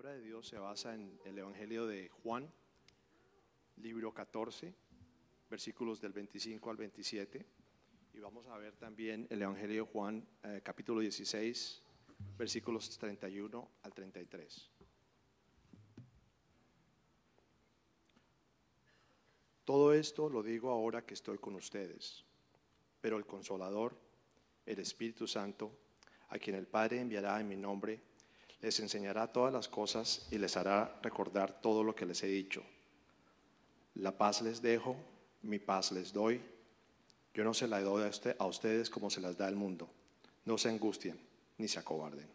palabra de Dios se basa en el Evangelio de Juan, libro 14, versículos del 25 al 27. Y vamos a ver también el Evangelio de Juan, eh, capítulo 16, versículos 31 al 33. Todo esto lo digo ahora que estoy con ustedes, pero el consolador, el Espíritu Santo, a quien el Padre enviará en mi nombre, les enseñará todas las cosas y les hará recordar todo lo que les he dicho. La paz les dejo, mi paz les doy. Yo no se la doy a ustedes como se las da el mundo. No se angustien ni se acobarden.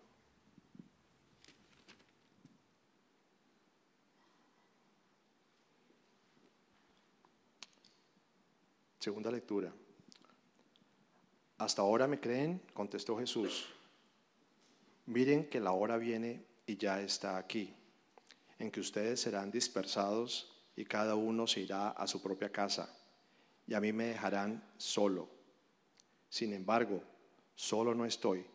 Segunda lectura. Hasta ahora me creen, contestó Jesús. Miren que la hora viene y ya está aquí, en que ustedes serán dispersados y cada uno se irá a su propia casa, y a mí me dejarán solo. Sin embargo, solo no estoy,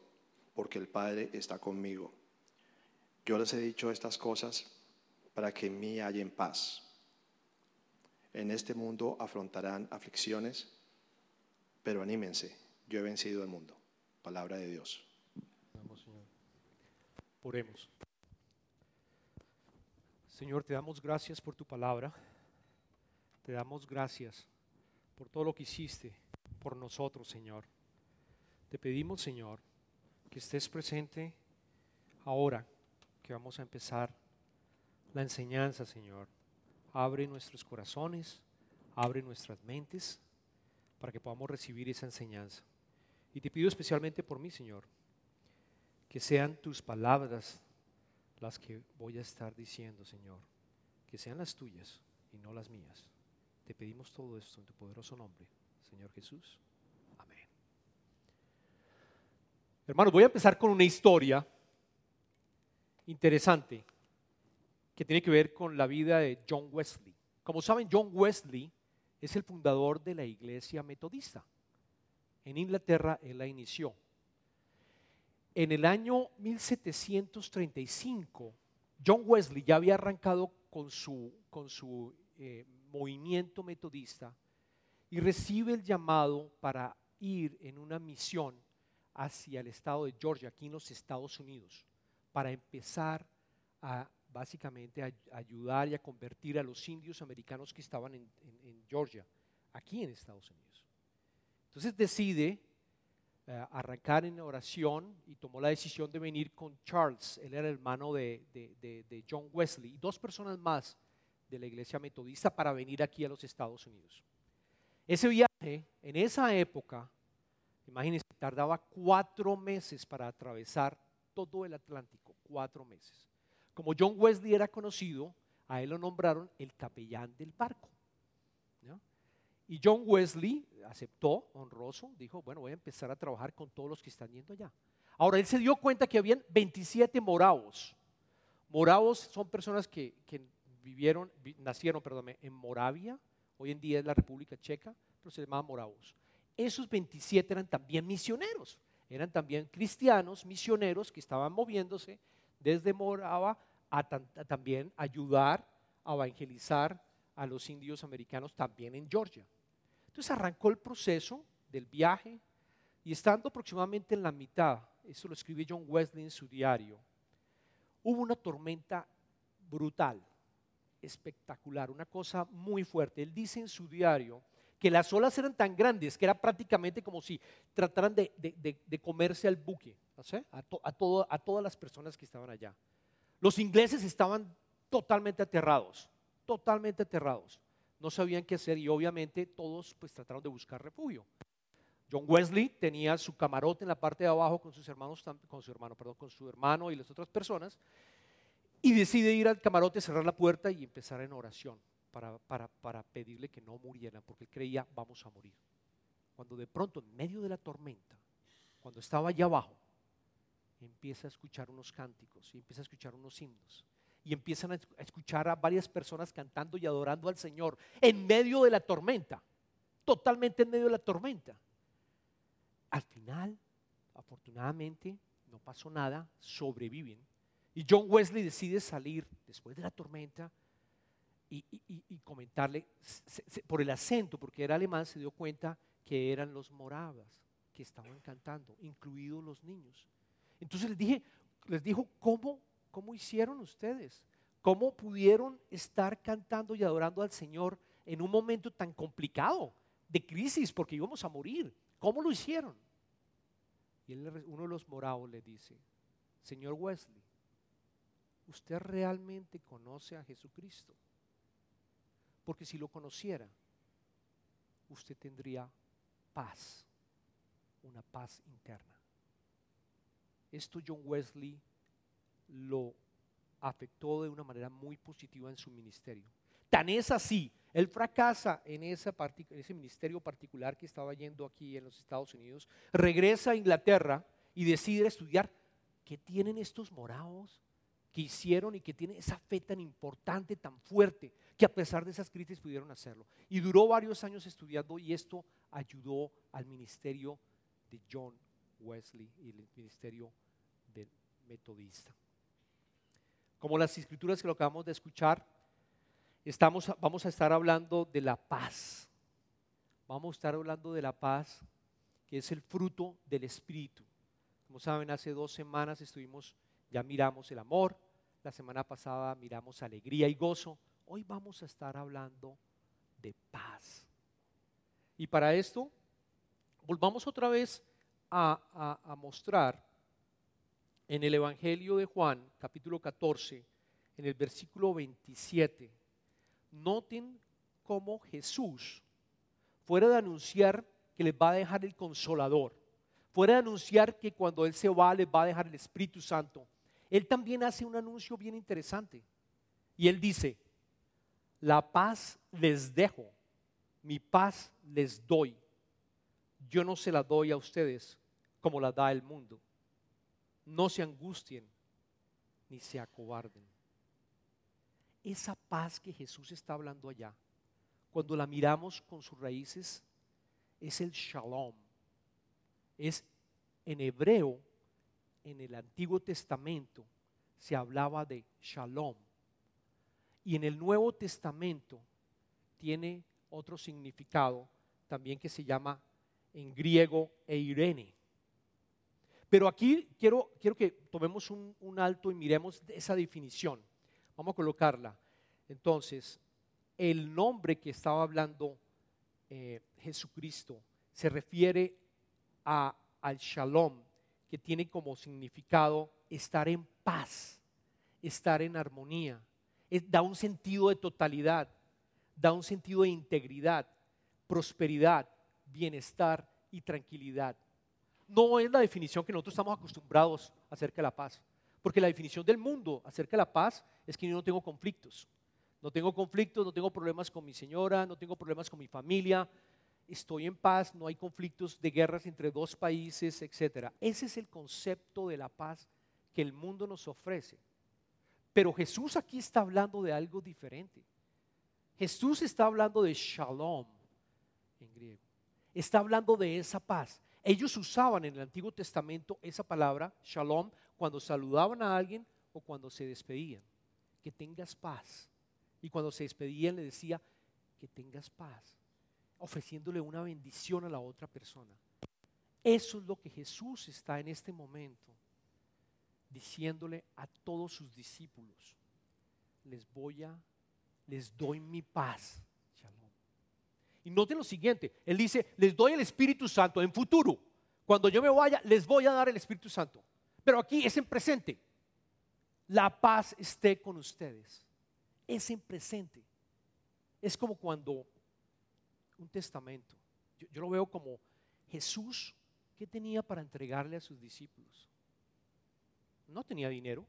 porque el Padre está conmigo. Yo les he dicho estas cosas para que en mí en paz. En este mundo afrontarán aflicciones, pero anímense, yo he vencido el mundo. Palabra de Dios. Oremos. Señor, te damos gracias por tu palabra. Te damos gracias por todo lo que hiciste por nosotros, Señor. Te pedimos, Señor, que estés presente ahora que vamos a empezar la enseñanza, Señor. Abre nuestros corazones, abre nuestras mentes para que podamos recibir esa enseñanza. Y te pido especialmente por mí, Señor, que sean tus palabras las que voy a estar diciendo, Señor. Que sean las tuyas y no las mías. Te pedimos todo esto en tu poderoso nombre, Señor Jesús. Amén. Hermanos, voy a empezar con una historia interesante que tiene que ver con la vida de John Wesley. Como saben, John Wesley es el fundador de la iglesia metodista. En Inglaterra él la inició. En el año 1735, John Wesley ya había arrancado con su, con su eh, movimiento metodista y recibe el llamado para ir en una misión hacia el estado de Georgia, aquí en los Estados Unidos, para empezar a básicamente a ayudar y a convertir a los indios americanos que estaban en Georgia, aquí en Estados Unidos. Entonces decide arrancar en oración y tomó la decisión de venir con Charles, él era hermano de, de, John Wesley, y dos personas más de la iglesia metodista para venir aquí a los Estados Unidos. Ese viaje, en esa época, imagínense, tardaba cuatro meses para atravesar todo el Atlántico, cuatro meses. Como John Wesley era conocido, a él lo nombraron el capellán del barco. Y John Wesley aceptó, honroso, dijo, bueno, voy a empezar a trabajar con todos los que están yendo allá. Ahora, él se dio cuenta que habían 27 moravos. Moravos son personas que, vivieron, nacieron, perdón, en Moravia, hoy en día es la República Checa, pero se llamaban moravos. Esos 27 eran también misioneros, eran también cristianos, misioneros que estaban moviéndose desde Morava a también ayudar a evangelizar a los indios americanos también en Georgia. Entonces arrancó el proceso del viaje y estando aproximadamente en la mitad, eso lo escribe John Wesley en su diario, hubo una tormenta brutal, espectacular, una cosa muy fuerte. Él dice en su diario que las olas eran tan grandes que era prácticamente como si trataran de, comerse al buque, a, a todas las personas que estaban allá. Los ingleses estaban totalmente aterrados, totalmente aterrados no sabían qué hacer y obviamente todos pues trataron de buscar refugio. John Wesley tenía su camarote en la parte de abajo con sus hermanos, con su hermano, perdón, con su hermano y las otras personas, y decide ir al camarote, cerrar la puerta y empezar en oración para, para, para pedirle que no murieran, porque él creía vamos a morir. Cuando de pronto, en medio de la tormenta, cuando estaba allá abajo, empieza a escuchar unos cánticos y empieza a escuchar unos himnos y empiezan a escuchar a varias personas cantando y adorando al Señor en medio de la tormenta, totalmente en medio de la tormenta. Al final, afortunadamente, no pasó nada, sobreviven Y John Wesley decide salir después de la tormenta y, comentarle por el acento, porque era alemán, se dio cuenta que eran los moravas que estaban cantando, incluidos los niños. Entonces les dije, les dijo, ¿cómo, cómo hicieron ustedes? ¿Cómo pudieron estar cantando y adorando al Señor en un momento tan complicado de crisis porque íbamos a morir? ¿Cómo lo hicieron? Y uno de los moravos le dice, Señor Wesley, ¿usted realmente conoce a Jesucristo? Porque si lo conociera, usted tendría paz, una paz interna. Esto John Wesley lo afectó de una manera muy positiva en su ministerio. Tan es así, él fracasa en, ese ministerio particular que estaba yendo aquí en los Estados Unidos, regresa a Inglaterra y decide estudiar qué tienen estos morados que hicieron y que tienen esa fe tan importante, tan fuerte, que a pesar de esas crisis pudieron hacerlo. Y duró varios años estudiando y esto ayudó al ministerio de John Wesley y el ministerio del metodista. Como las escrituras que lo acabamos de escuchar, estamos, vamos a estar hablando de la paz. Vamos a estar hablando de la paz, que es el fruto del Espíritu. Como saben, hace dos semanas estuvimos, ya miramos el amor, la semana pasada miramos alegría y gozo. Hoy vamos a estar hablando de paz. Y para esto, volvamos otra vez a, a mostrar en el Evangelio de Juan, capítulo 14, en el versículo 27, noten cómo Jesús, fuera de anunciar que les va a dejar el consolador, fuera de anunciar que cuando Él se va les va a dejar el Espíritu Santo, Él también hace un anuncio bien interesante. Y Él dice, la paz les dejo, mi paz les doy. Yo no se la doy a ustedes como la da el mundo no se angustien ni se acobarden. Esa paz que Jesús está hablando allá, cuando la miramos con sus raíces, es el shalom. Es en hebreo, en el Antiguo Testamento, se hablaba de shalom. Y en el Nuevo Testamento tiene otro significado también que se llama en griego eirene. Pero aquí quiero, quiero que tomemos un, alto y miremos esa definición. Vamos a colocarla. Entonces, el nombre que estaba hablando eh, Jesucristo se refiere a, al shalom, que tiene como significado estar en paz, estar en armonía. da un sentido de totalidad, da un sentido de integridad, prosperidad, bienestar y tranquilidad no es la definición que nosotros estamos acostumbrados acerca de la paz. Porque la definición del mundo acerca de la paz es que yo no tengo conflictos. No tengo conflictos, no tengo problemas con mi señora, no tengo problemas con mi familia, estoy en paz, no hay conflictos de guerras entre dos países, etc. Ese es el concepto de la paz que el mundo nos ofrece. Pero Jesús aquí está hablando de algo diferente. Jesús está hablando de shalom en griego. Está hablando de esa paz. Ellos usaban en el Antiguo Testamento esa palabra, shalom, cuando saludaban a alguien o cuando se despedían. Que tengas paz. Y cuando se despedían le decía, que tengas paz, ofreciéndole una bendición a la otra persona. Eso es lo que Jesús está en este momento diciéndole a todos sus discípulos. Les voy a, les doy mi paz. Y noten lo siguiente, Él dice, les doy el Espíritu Santo en futuro. Cuando yo me vaya, les voy a dar el Espíritu Santo. Pero aquí es en presente. La paz esté con ustedes. Es en presente. Es como cuando un testamento. Yo, yo lo veo como Jesús, ¿qué tenía para entregarle a sus discípulos? No tenía dinero.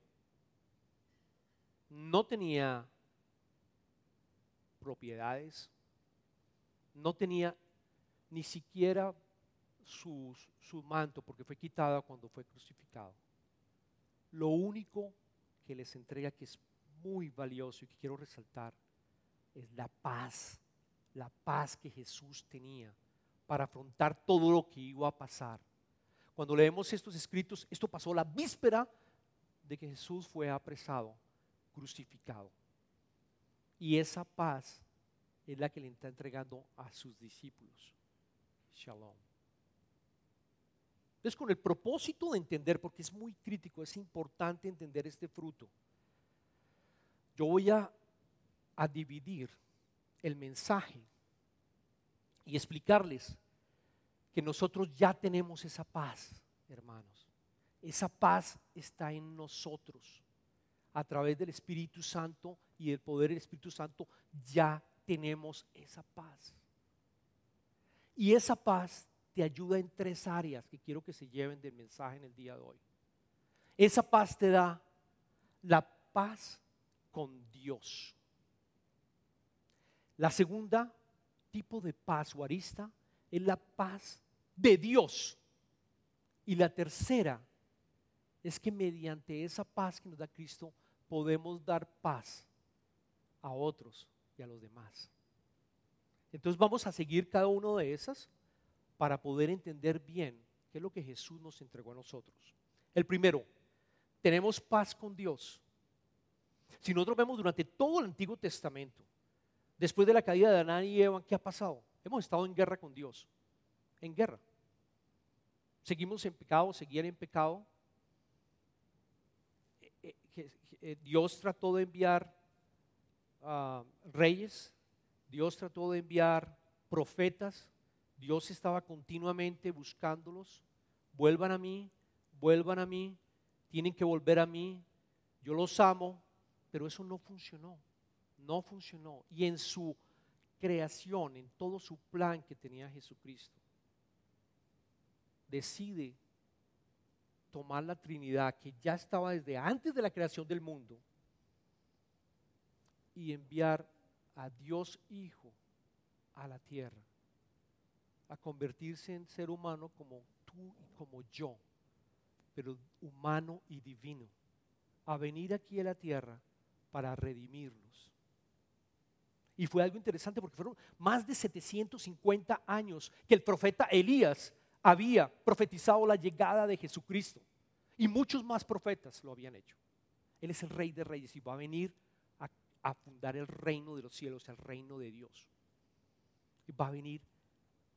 No tenía propiedades no tenía ni siquiera su, manto porque fue quitada cuando fue crucificado. Lo único que les entrega que es muy valioso y que quiero resaltar es la paz, la paz que Jesús tenía para afrontar todo lo que iba a pasar. Cuando leemos estos escritos, esto pasó la víspera de que Jesús fue apresado, crucificado. Y esa paz es la que le está entregando a sus discípulos. Shalom. Entonces, con el propósito de entender, porque es muy crítico, es importante entender este fruto, yo voy a, a dividir el mensaje y explicarles que nosotros ya tenemos esa paz, hermanos. Esa paz está en nosotros. A través del Espíritu Santo y del poder del Espíritu Santo ya tenemos esa paz. Y esa paz te ayuda en tres áreas que quiero que se lleven del mensaje en el día de hoy. Esa paz te da la paz con Dios. La segunda tipo de paz o arista es la paz de Dios. Y la tercera es que mediante esa paz que nos da Cristo podemos dar paz a otros a los demás. Entonces vamos a seguir cada uno de esas para poder entender bien qué es lo que Jesús nos entregó a nosotros. El primero, tenemos paz con Dios. Si nosotros vemos durante todo el Antiguo Testamento, después de la caída de Adán y Eva, ¿qué ha pasado? Hemos estado en guerra con Dios, en guerra. Seguimos en pecado, seguían en pecado. Eh, eh, eh, Dios trató de enviar reyes, Dios trató de enviar profetas, Dios estaba continuamente buscándolos. Vuelvan a mí, vuelvan a mí, tienen que volver a mí, yo los amo, pero eso no funcionó, no funcionó. Y en su creación, en todo su plan que tenía Jesucristo, decide tomar la Trinidad que ya estaba desde antes de la creación del mundo y enviar a Dios Hijo a la tierra, a convertirse en ser humano como tú y como yo, pero humano y divino, a venir aquí a la tierra para redimirnos. Y fue algo interesante porque fueron más de 750 años que el profeta Elías había profetizado la llegada de Jesucristo. Y muchos más profetas lo habían hecho. Él es el rey de reyes y va a venir a, a fundar el reino de los cielos, el reino de Dios. Y va a venir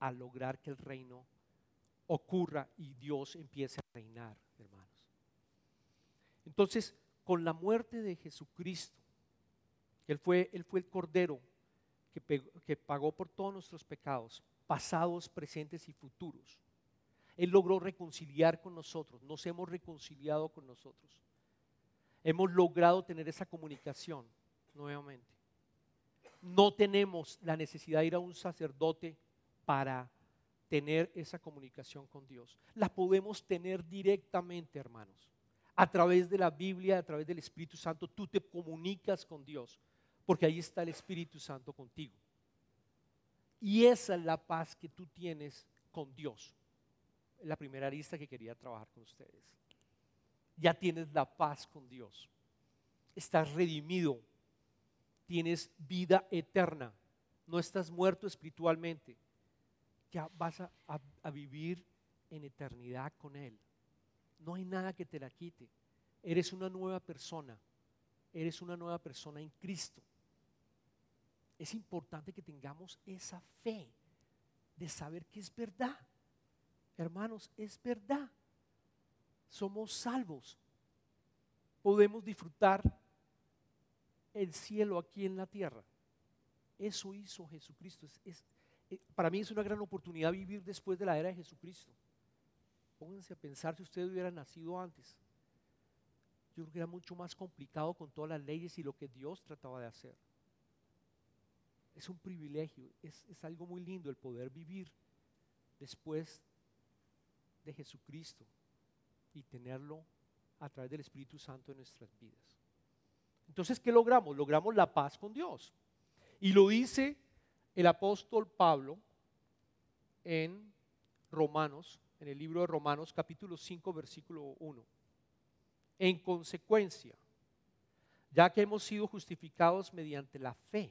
a lograr que el reino ocurra y Dios empiece a reinar, hermanos. Entonces, con la muerte de Jesucristo, Él fue, él fue el cordero que, que pagó por todos nuestros pecados, pasados, presentes y futuros. Él logró reconciliar con nosotros, nos hemos reconciliado con nosotros. Hemos logrado tener esa comunicación nuevamente. No tenemos la necesidad de ir a un sacerdote para tener esa comunicación con Dios. La podemos tener directamente, hermanos. A través de la Biblia, a través del Espíritu Santo, tú te comunicas con Dios, porque ahí está el Espíritu Santo contigo. Y esa es la paz que tú tienes con Dios la primera lista que quería trabajar con ustedes. Ya tienes la paz con Dios. Estás redimido. Tienes vida eterna. No estás muerto espiritualmente. Ya vas a, vivir en eternidad con Él. No hay nada que te la quite. Eres una nueva persona. Eres una nueva persona en Cristo. Es importante que tengamos esa fe de saber que es verdad. Hermanos, es verdad. Somos salvos. Podemos disfrutar el cielo aquí en la tierra. Eso hizo Jesucristo. Es, eh, para mí es una gran oportunidad vivir después de la era de Jesucristo. Pónganse a pensar si usted hubiera nacido antes. Yo creo que era mucho más complicado con todas las leyes y lo que Dios trataba de hacer. Es un privilegio, es, es algo muy lindo el poder vivir después de Jesucristo y tenerlo a través del Espíritu Santo en nuestras vidas. Entonces, ¿qué logramos? Logramos la paz con Dios. Y lo dice el apóstol Pablo en Romanos, en el libro de Romanos capítulo 5, versículo 1. En consecuencia, ya que hemos sido justificados mediante la fe,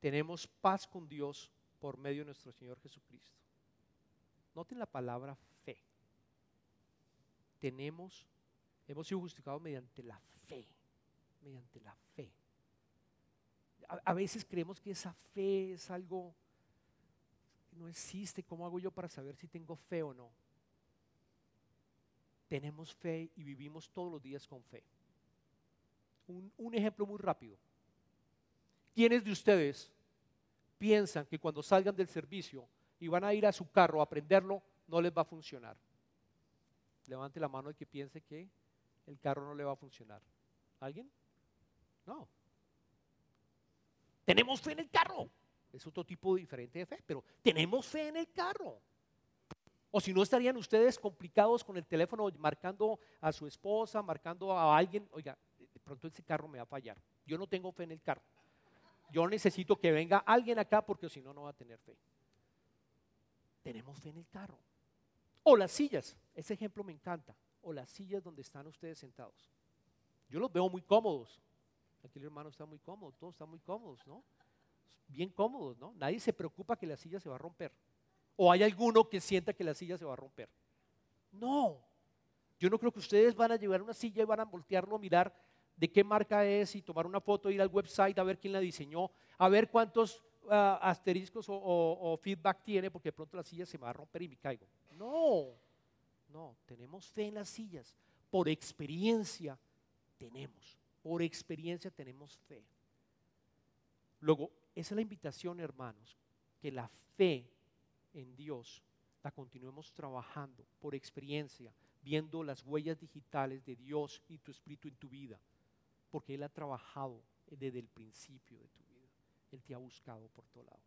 tenemos paz con Dios por medio de nuestro Señor Jesucristo. Noten la palabra tenemos Hemos sido justificados mediante la fe, mediante la fe. A, veces creemos que esa fe es algo que no existe. ¿Cómo hago yo para saber si tengo fe o no? Tenemos fe y vivimos todos los días con fe. Un, un ejemplo muy rápido. ¿Quiénes de ustedes piensan que cuando salgan del servicio y van a ir a su carro a prenderlo, no les va a funcionar? Levante la mano el que piense que el carro no le va a funcionar. ¿Alguien? No. Tenemos fe en el carro. Es otro tipo diferente de fe, pero tenemos fe en el carro. O si no estarían ustedes complicados con el teléfono marcando a su esposa, marcando a alguien, oiga, de pronto ese carro me va a fallar. Yo no tengo fe en el carro. Yo necesito que venga alguien acá porque si no, no va a tener fe. Tenemos fe en el carro. O las sillas, ese ejemplo me encanta. O las sillas donde están ustedes sentados. Yo los veo muy cómodos. Aquí el hermano está muy cómodo, todos están muy cómodos, ¿no? Bien cómodos, ¿no? Nadie se preocupa que la silla se va a romper. ¿O hay alguno que sienta que la silla se va a romper? No. Yo no creo que ustedes van a llevar una silla y van a voltearlo a mirar de qué marca es y tomar una foto, ir al website a ver quién la diseñó, a ver cuántos uh, asteriscos o, feedback tiene, porque de pronto la silla se va a romper y me caigo. No, no, tenemos fe en las sillas. Por experiencia tenemos, por experiencia tenemos fe. Luego, esa es la invitación, hermanos, que la fe en Dios la continuemos trabajando por experiencia, viendo las huellas digitales de Dios y tu espíritu en tu vida porque Él ha trabajado desde el principio de tu vida. Él te ha buscado por todo lado.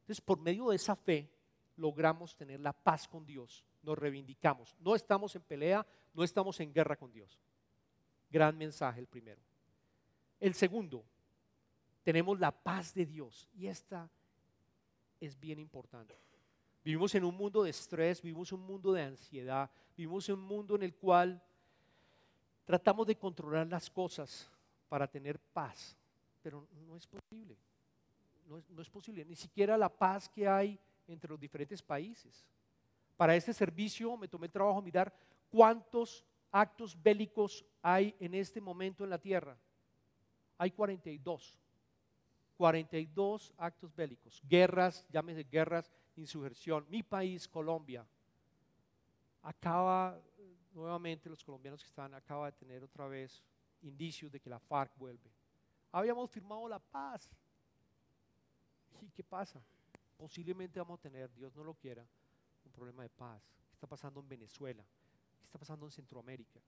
Entonces, por medio de esa fe, logramos tener la paz con Dios, nos reivindicamos. No estamos en pelea, no estamos en guerra con Dios. Gran mensaje el primero. El segundo, tenemos la paz de Dios y esta es bien importante. Vivimos en un mundo de estrés, vivimos en un mundo de ansiedad, vivimos en un mundo en el cual Tratamos de controlar las cosas para tener paz, pero no es posible. No es, no es, posible, ni siquiera la paz que hay entre los diferentes países. Para este servicio me tomé el trabajo mirar cuántos actos bélicos hay en este momento en la tierra. Hay 42. 42 actos bélicos, guerras, llámese guerras, insurrección. Mi país, Colombia, acaba nuevamente los colombianos que están acaba de tener otra vez indicios de que la FARC vuelve. Habíamos firmado la paz. ¿Y qué pasa? Posiblemente vamos a tener, Dios no lo quiera, un problema de paz. ¿Qué está pasando en Venezuela? ¿Qué está pasando en Centroamérica?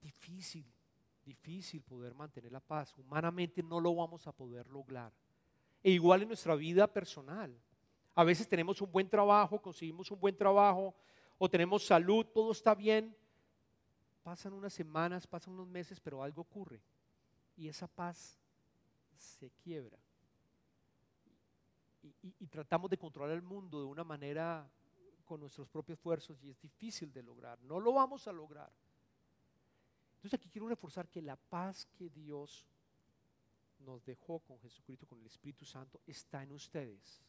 Difícil, difícil poder mantener la paz. Humanamente no lo vamos a poder lograr. E igual en nuestra vida personal. A veces tenemos un buen trabajo, conseguimos un buen trabajo, o tenemos salud, todo está bien. Pasan unas semanas, pasan unos meses, pero algo ocurre y esa paz se quiebra. Y, tratamos de controlar el mundo de una manera con nuestros propios esfuerzos y es difícil de lograr. No lo vamos a lograr. Entonces aquí quiero reforzar que la paz que Dios nos dejó con Jesucristo, con el Espíritu Santo, está en ustedes.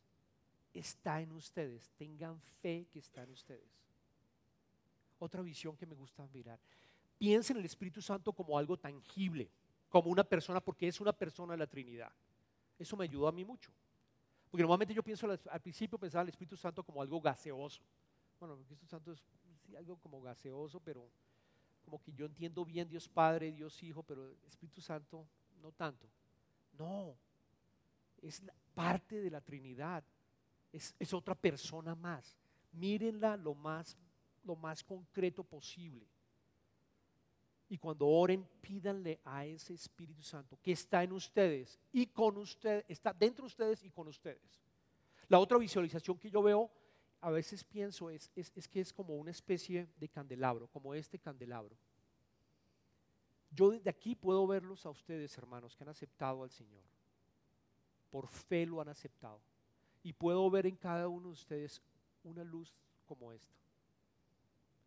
Está en ustedes. Tengan fe que está en ustedes otra visión que me gusta mirar. Piensa en el Espíritu Santo como algo tangible, como una persona, porque es una persona de la Trinidad. Eso me ayudó a mí mucho. Porque normalmente yo pienso al principio pensaba el Espíritu Santo como algo gaseoso. Bueno, el Espíritu Santo es algo como gaseoso, pero como que yo entiendo bien Dios Padre, Dios Hijo, pero Espíritu Santo no tanto. No, es parte de la Trinidad, es, es otra persona más. Mírenla lo más lo más concreto posible. Y cuando oren, pídanle a ese Espíritu Santo que está en ustedes y con ustedes, está dentro de ustedes y con ustedes. La otra visualización que yo veo, a veces pienso, es, es, que es como una especie de candelabro, como este candelabro. Yo desde aquí puedo verlos a ustedes, hermanos, que han aceptado al Señor. Por fe lo han aceptado. Y puedo ver en cada uno de ustedes una luz como esta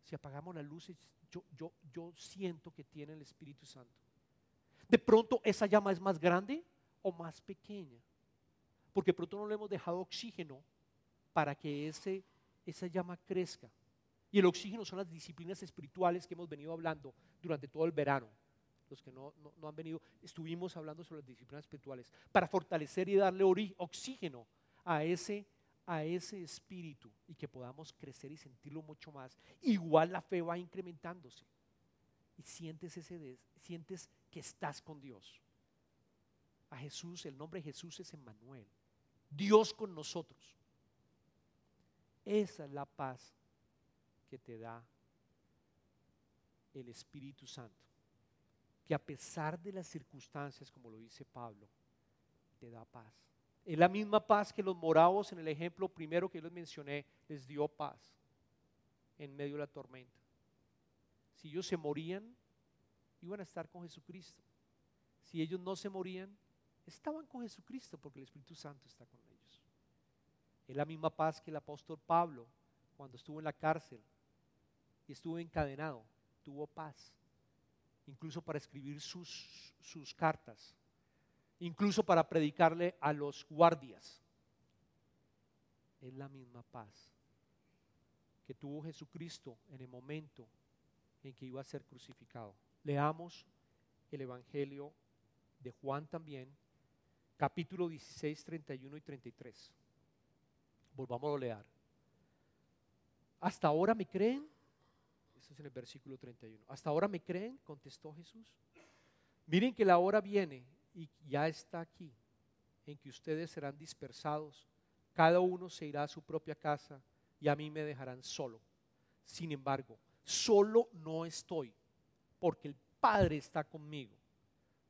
si apagamos las luces, yo, yo, yo siento que tiene el Espíritu Santo. De pronto esa llama es más grande o más pequeña, porque pronto no le hemos dejado oxígeno para que ese, esa llama crezca. Y el oxígeno son las disciplinas espirituales que hemos venido hablando durante todo el verano. Los que no, han venido, estuvimos hablando sobre las disciplinas espirituales para fortalecer y darle oxígeno a ese, a ese espíritu y que podamos crecer y sentirlo mucho más. Igual la fe va incrementándose y sientes, ese, sientes que estás con Dios. A Jesús, el nombre de Jesús es Emmanuel. Dios con nosotros. Esa es la paz que te da el Espíritu Santo. Que a pesar de las circunstancias, como lo dice Pablo, te da paz. Es la misma paz que los moravos en el ejemplo primero que yo les mencioné, les dio paz en medio de la tormenta. Si ellos se morían, iban a estar con Jesucristo. Si ellos no se morían, estaban con Jesucristo porque el Espíritu Santo está con ellos. Es la misma paz que el apóstol Pablo cuando estuvo en la cárcel y estuvo encadenado, tuvo paz, incluso para escribir sus, sus cartas, incluso para predicarle a los guardias. Es la misma paz que tuvo Jesucristo en el momento en que iba a ser crucificado. Leamos el Evangelio de Juan también, capítulo 16, 31 y 33. Volvamos a leer. ¿Hasta ahora me creen? Esto es en el versículo 31. ¿Hasta ahora me creen? Contestó Jesús. Miren que la hora viene y ya está aquí, en que ustedes serán dispersados. Cada uno se irá a su propia casa y a mí me dejarán solo. Sin embargo, solo no estoy, porque el Padre está conmigo.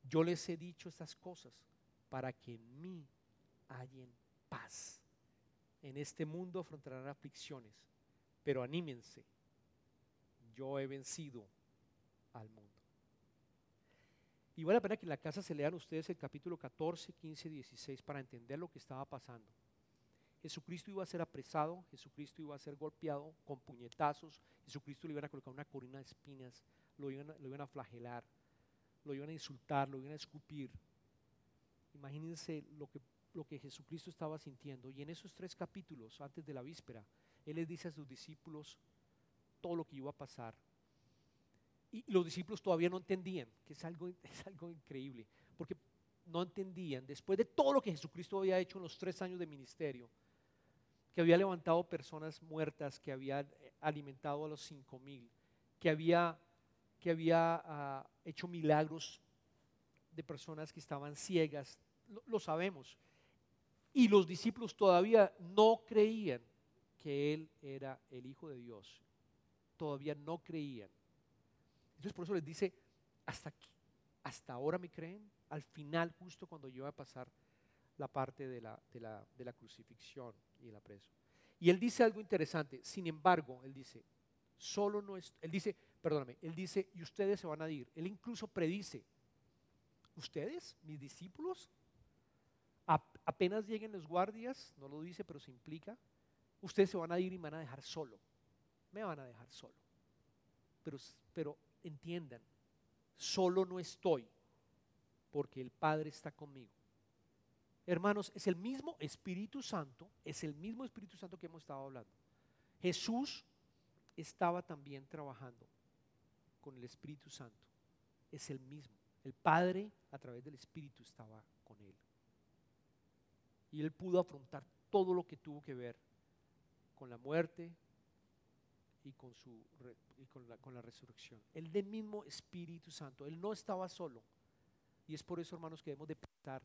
Yo les he dicho estas cosas para que en mí hayan paz. En este mundo afrontarán aflicciones, pero anímense, yo he vencido al mundo. Y vale la pena que en la casa se lean ustedes el capítulo 14, 15, 16 para entender lo que estaba pasando. Jesucristo iba a ser apresado, Jesucristo iba a ser golpeado con puñetazos, Jesucristo le iban a colocar una corona de espinas, lo iban, lo iban a flagelar, lo iban a insultar, lo iban a escupir. Imagínense lo que, lo que Jesucristo estaba sintiendo. Y en esos tres capítulos, antes de la víspera, Él les dice a sus discípulos todo lo que iba a pasar. Y los discípulos todavía no entendían, que es algo, es algo increíble, porque no entendían, después de todo lo que Jesucristo había hecho en los tres años de ministerio, que había levantado personas muertas, que había eh, alimentado a los cinco mil, que había, que había ah, hecho milagros de personas que estaban ciegas, lo, sabemos. Y los discípulos todavía no creían que Él era el Hijo de Dios. Todavía no creían. Entonces por eso les dice, hasta aquí, hasta ahora me creen, al final, justo cuando yo voy a pasar la parte de la, de la, de la crucifixión y el apreso. Y él dice algo interesante, sin embargo, él dice, solo no es, él dice, perdóname, él dice, y ustedes se van a ir. Él incluso predice, ustedes, mis discípulos, apenas lleguen los guardias, no lo dice, pero se implica, ustedes se van a ir y me van a dejar solo. Me van a dejar solo. Pero, pero entiendan, solo no estoy porque el Padre está conmigo. Hermanos, es el mismo Espíritu Santo, es el mismo Espíritu Santo que hemos estado hablando. Jesús estaba también trabajando con el Espíritu Santo. Es el mismo. El Padre a través del Espíritu estaba con él. Y él pudo afrontar todo lo que tuvo que ver con la muerte y con, su, con, la, con la resurrección. El del mismo Espíritu Santo. Él no estaba solo. Y es por eso, hermanos, que debemos de pensar,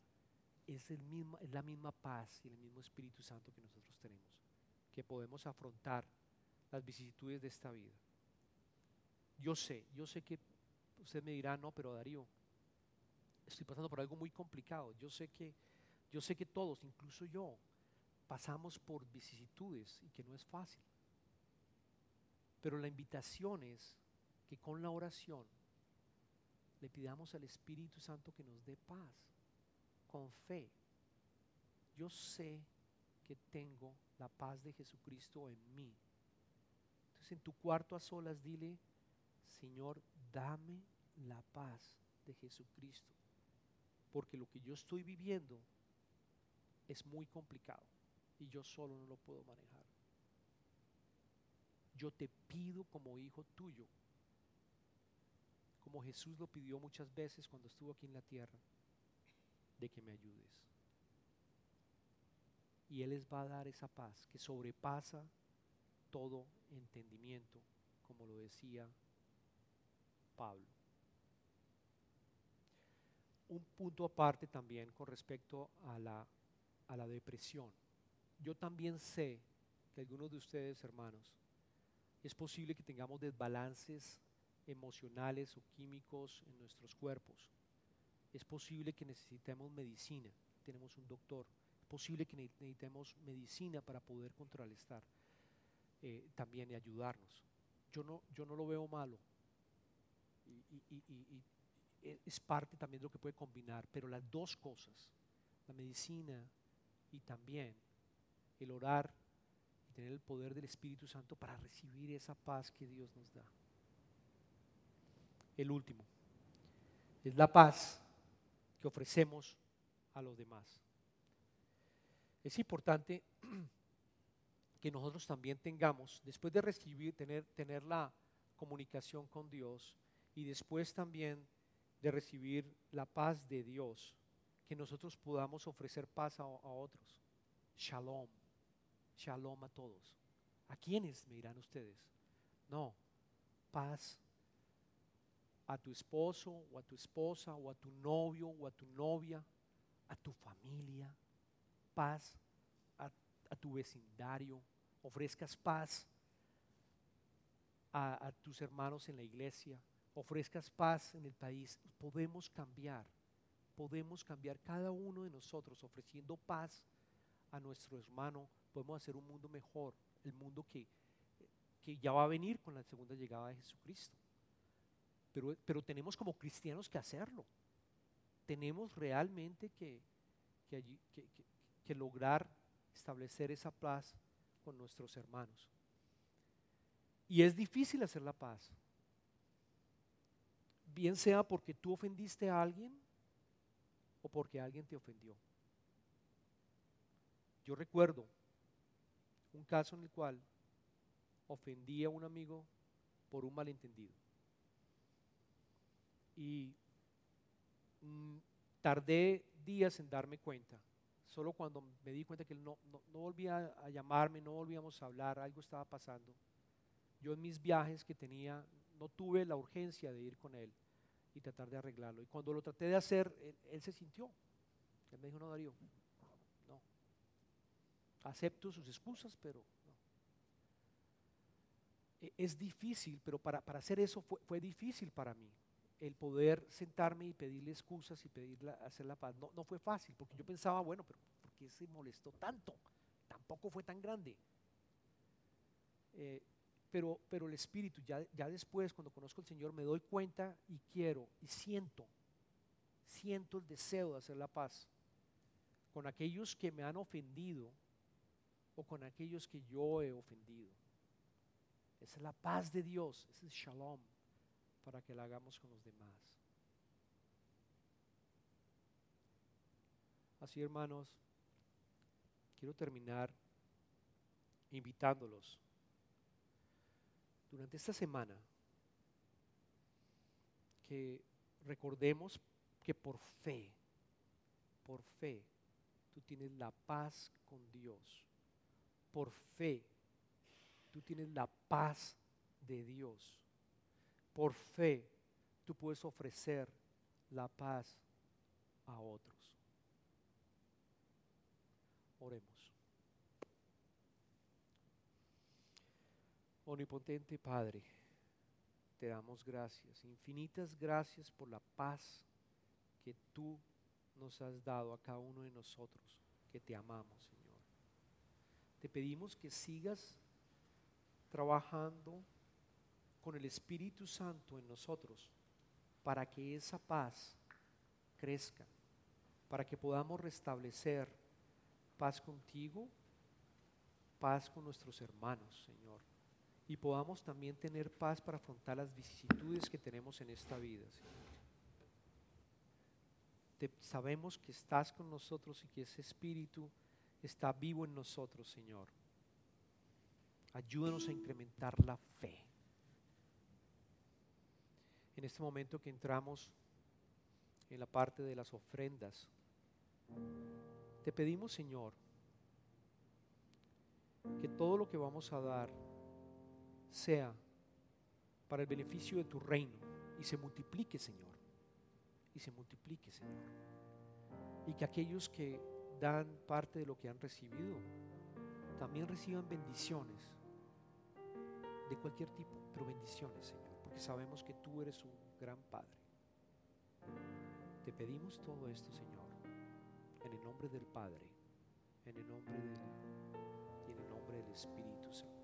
es, el mismo, es la misma paz y el mismo Espíritu Santo que nosotros tenemos, que podemos afrontar las vicisitudes de esta vida. Yo sé, yo sé que usted me dirá, no, pero Darío, estoy pasando por algo muy complicado. Yo sé que, yo sé que todos, incluso yo, pasamos por vicisitudes y que no es fácil. Pero la invitación es que con la oración le pidamos al Espíritu Santo que nos dé paz, con fe. Yo sé que tengo la paz de Jesucristo en mí. Entonces en tu cuarto a solas dile, Señor, dame la paz de Jesucristo porque lo que yo estoy viviendo es muy complicado y yo solo no lo puedo manejar. Yo te pido como hijo tuyo, como Jesús lo pidió muchas veces cuando estuvo aquí en la tierra, de que me ayudes. Y Él les va a dar esa paz que sobrepasa todo entendimiento, como lo decía Pablo. Un punto aparte también con respecto a la, a la depresión. Yo también sé que algunos de ustedes, hermanos, es posible que tengamos desbalances emocionales o químicos en nuestros cuerpos. Es posible que necesitemos medicina, tenemos un doctor. Es posible que necesitemos medicina para poder contrarrestar eh, también y ayudarnos. Yo no, yo no lo veo malo. y es parte también de lo que puede combinar, pero las dos cosas, la medicina y también el orar tener el poder del Espíritu Santo para recibir esa paz que Dios nos da. El último es la paz que ofrecemos a los demás. Es importante que nosotros también tengamos, después de recibir, tener, tener la comunicación con Dios y después también de recibir la paz de Dios, que nosotros podamos ofrecer paz a, otros. Shalom, shalom a todos. ¿A quiénes me dirán ustedes? No, paz a tu esposo o a tu esposa o a tu novio o a tu novia, a tu familia, paz a, tu vecindario, ofrezcas paz a tus hermanos en la iglesia, ofrezcas paz en el país, podemos cambiar, podemos cambiar cada uno de nosotros ofreciendo paz a nuestro hermano, podemos hacer un mundo mejor, el mundo que, que ya va a venir con la segunda llegada de Jesucristo. Pero, pero tenemos como cristianos que hacerlo. Tenemos realmente que, que, que lograr establecer esa paz con nuestros hermanos. Y es difícil hacer la paz bien sea porque tú ofendiste a alguien o porque alguien te ofendió. Yo recuerdo un caso en el cual ofendí a un amigo por un malentendido. Y mm, tardé días en darme cuenta. Solo cuando me di cuenta que él no, no, volvía a llamarme, no volvíamos a hablar, algo estaba pasando. Yo en mis viajes que tenía, no tuve la urgencia de ir con él y tratar de arreglarlo. Y cuando lo traté de hacer, él, se sintió. Él me dijo, no, Darío, no. Acepto sus excusas, pero no. E, es difícil, pero para, hacer eso fue, difícil para mí. El poder sentarme y pedirle excusas y pedirle hacer la paz. No, no fue fácil, porque yo pensaba, bueno, pero ¿por qué se molestó tanto? Tampoco fue tan grande. Eh, pero, pero el Espíritu, ya, ya después, cuando conozco al Señor, me doy cuenta y quiero y siento, siento el deseo de hacer la paz con aquellos que me han ofendido o con aquellos que yo he ofendido. Esa es la paz de Dios, ese es shalom para que la hagamos con los demás. Así hermanos, quiero terminar invitándolos durante esta semana que recordemos que por fe, por fe, tú tienes la paz con Dios. Por fe, tú tienes la paz de Dios. Por fe, tú puedes ofrecer la paz a otros. Oremos. Omnipotente Padre, te damos gracias, infinitas gracias por la paz que tú nos has dado a cada uno de nosotros que te amamos, Señor. Te pedimos que sigas trabajando con el Espíritu Santo en nosotros para que esa paz crezca, para que podamos restablecer paz contigo, paz con nuestros hermanos, Señor y podamos también tener paz para afrontar las vicisitudes que tenemos en esta vida. sabemos que estás con nosotros y que ese espíritu está vivo en nosotros, Señor. Ayúdanos a incrementar la fe. En este momento que entramos en la parte de las ofrendas, te pedimos, Señor, que todo lo que vamos a dar sea para el beneficio de tu reino y se multiplique, Señor. Y se multiplique, Señor. Y que aquellos que dan parte de lo que han recibido también reciban bendiciones de cualquier tipo, pero bendiciones, Señor, porque sabemos que tú eres un gran Padre. Te pedimos todo esto, Señor, en el nombre del Padre, en el nombre del y en el nombre del Espíritu Santo.